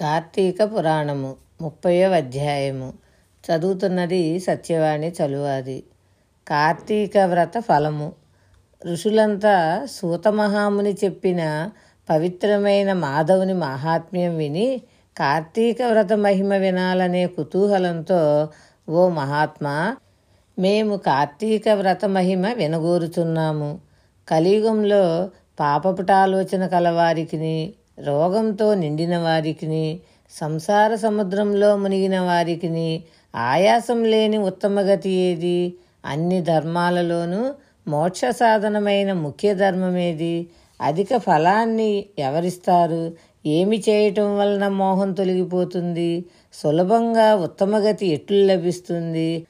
కార్తీక పురాణము ముప్పయో అధ్యాయము. చదువుతున్నది సత్యవాణి చలువాది. కార్తీక వ్రత ఫలము. ఋషులంతా సూతమహాముని చెప్పిన పవిత్రమైన మాధవుని మహాత్మ్యం విని కార్తీక వ్రత మహిమ వినాలనే కుతూహలంతో ఓ మహాత్మా మేము కార్తీక వ్రత మహిమ వినగోరుచున్నాము. కలియుగంలో పాపపుటాలోచన కలవారికిని రోగంతో నిండిన వారికిని సంసార సముద్రంలో మునిగిన వారికిని ఆయాసం లేని ఉత్తమగతి ఏది? అన్ని ధర్మాలలోనూ మోక్ష సాధనమైన ముఖ్య ధర్మమేది? అధిక ఫలాన్ని ఎవరిస్తారు? ఏమి చేయటం వలన మోహం తొలగిపోతుంది? సులభంగా ఉత్తమగతి ఎట్లు లభిస్తుంది?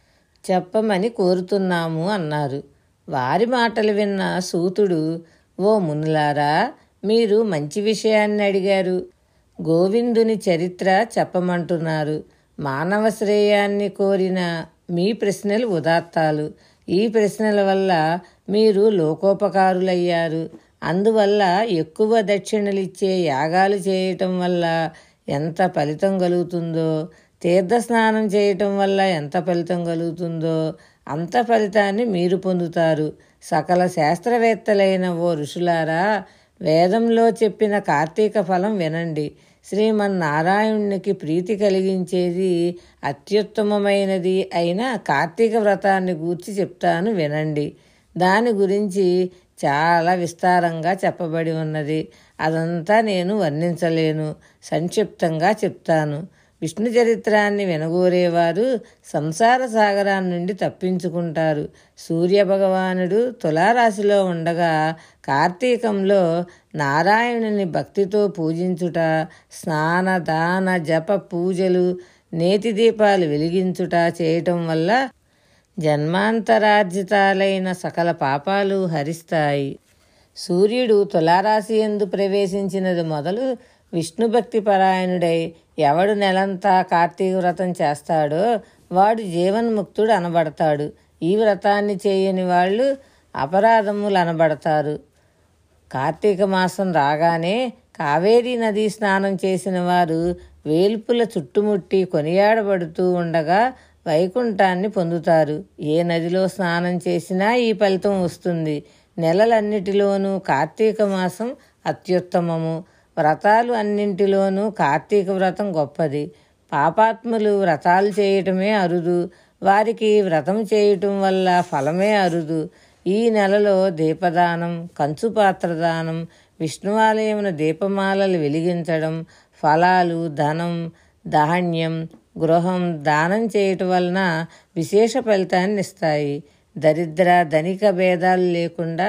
చెప్పమని కోరుతున్నాము అన్నారు. వారి మాటలు విన్న సూతుడు ఓ మునులారా మీరు మంచి విషయాన్ని అడిగారు. గోవిందుని చరిత్ర చెప్పమంటున్నారు. మానవ శ్రేయాన్ని కోరిన మీ ప్రశ్నలు ఉదాత్తాలు. ఈ ప్రశ్నల వల్ల మీరు లోకోపకారులయ్యారు. అందువల్ల ఎక్కువ దక్షిణలిచ్చే యాగాలు చేయటం వల్ల ఎంత ఫలితం కలుగుతుందో తీర్థస్నానం చేయటం వల్ల ఎంత ఫలితం కలుగుతుందో అంత ఫలితాన్ని మీరు పొందుతారు. సకల శాస్త్రవేత్తలైన ఓ ఋషులారా వేదంలో చెప్పిన కార్తీక ఫలం వినండి. శ్రీమన్నారాయణునికి ప్రీతి కలిగించేది అత్యుత్తమమైనది అయిన కార్తీక వ్రతాన్ని గూర్చి చెప్తాను వినండి. దాని గురించి చాలా విస్తారంగా చెప్పబడి ఉన్నది. అదంతా నేను వర్ణించలేను. సంక్షిప్తంగా చెప్తాను. విష్ణు చరిత్రాన్ని వెనగూరేవారు సంసార సాగరాన్ని నుండి తప్పించుకుంటారు. సూర్యభగవానుడు తులారాశిలో ఉండగా కార్తీకంలో నారాయణుని భక్తితో పూజించుట స్నాన దాన జప పూజలు నేతి దీపాలు వెలిగించుట చేయటం వల్ల జన్మాంతరార్జితాలైన సకల పాపాలు హరిస్తాయి. సూర్యుడు తులారాశి ఎందు ప్రవేశించినది మొదలు విష్ణు భక్తి పరాయణుడై ఎవడు నెలంతా కార్తీక వ్రతం చేస్తాడో వాడు జీవన్ముక్తుడు అనబడతాడు. ఈ వ్రతాన్ని చేయని వాళ్ళు అపరాధములు అనబడతారు. కార్తీక మాసం రాగానే కావేరీ నదీ స్నానం చేసిన వారు వేల్పుల చుట్టుముట్టి కొనియాడబడుతూ ఉండగా వైకుంఠాన్ని పొందుతారు. ఏ నదిలో స్నానం చేసినా ఈ ఫలితం వస్తుంది. నెలలన్నిటిలోనూ కార్తీక మాసం అత్యుత్తమము. వ్రతాలు అన్నింటిలోనూ కార్తీక వ్రతం గొప్పది. పాపాత్ములు వ్రతాలు చేయటమే అరుదు. వారికి వ్రతం చేయటం వల్ల ఫలమే అరుదు. ఈ నెలలో దీపదానం కంచుపాత్ర దానం విష్ణువాలయమున దీపమాలలు వెలిగించడం ఫలాలు ధనం ధాన్యం గృహం దానం చేయటం వలన విశేష ఫలితాన్ని ఇస్తాయి. దరిద్ర ధనిక భేదాలు లేకుండా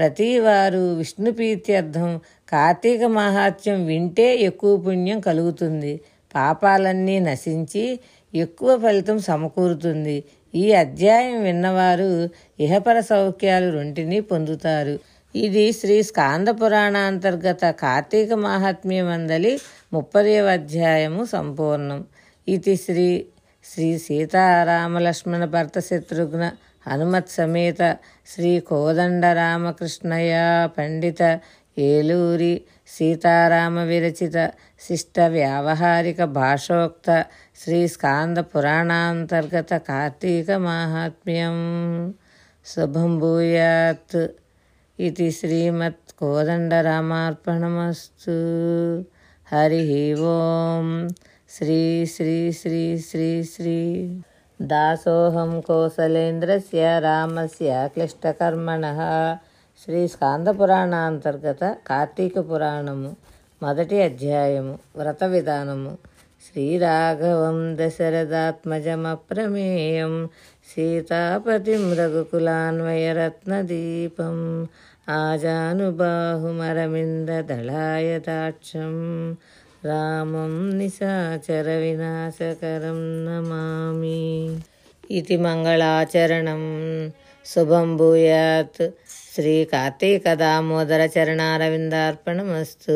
ప్రతి వారు విష్ణు ప్రీత్యర్థం కార్తీక మహాత్యం వింటే ఎక్కువ పుణ్యం కలుగుతుంది. పాపాలన్నీ నశించి ఎక్కువ ఫలితం సమకూరుతుంది. ఈ అధ్యాయం విన్నవారు ఇహపర సౌఖ్యాలు రెంటిని పొందుతారు. ఇది శ్రీ స్కాంద పురాణాంతర్గత కార్తీక మహాత్మ్యం అందలి ముప్పదవ అధ్యాయము సంపూర్ణం. ఇది శ్రీ శ్రీ సీతారామలక్ష్మణ భర్త శత్రుఘ్న హనుమత్ సమేత శ్రీ కోదండ రామకృష్ణయ్య పండిత ఏలూరి సీతారామ విరచిత శిష్ట వ్యావహారిక భాషోక్త శ్రీ స్కాంద పురాణాంతర్గత కార్తీక మాహాత్మ్యం. శుభం భూయాత్ ఇది శ్రీమత్ కోదండరామార్పణమస్తు. హరి ఓం. శ్రీ శ్రీ శ్రీ శ్రీ శ్రీ. దాసోహం కోసలేంద్రస్య రామస్య క్లిష్టకర్మణ. శ్రీ స్కాందపురాణాంతర్గత కార్తీక పురాణము మొదటి అధ్యాయము వ్రత విధానము. శ్రీరాఘవం దశరథాత్మజమప్రమేయం సీతాపతిం రఘుకులాన్వయరత్నదీపం ఆజానుబాహుమరమిందళాయ దాక్షం రామం నిశాచర వినాశకరం నమామి. ఇది మంగళాచరణం. శుభం భూయాత్. శ్రీ కార్తీక దామోదర చరణారవిందార్పణమస్తు.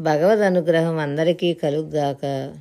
భగవద్ అనుగ్రహం అందరికీ కలుగ్గాక.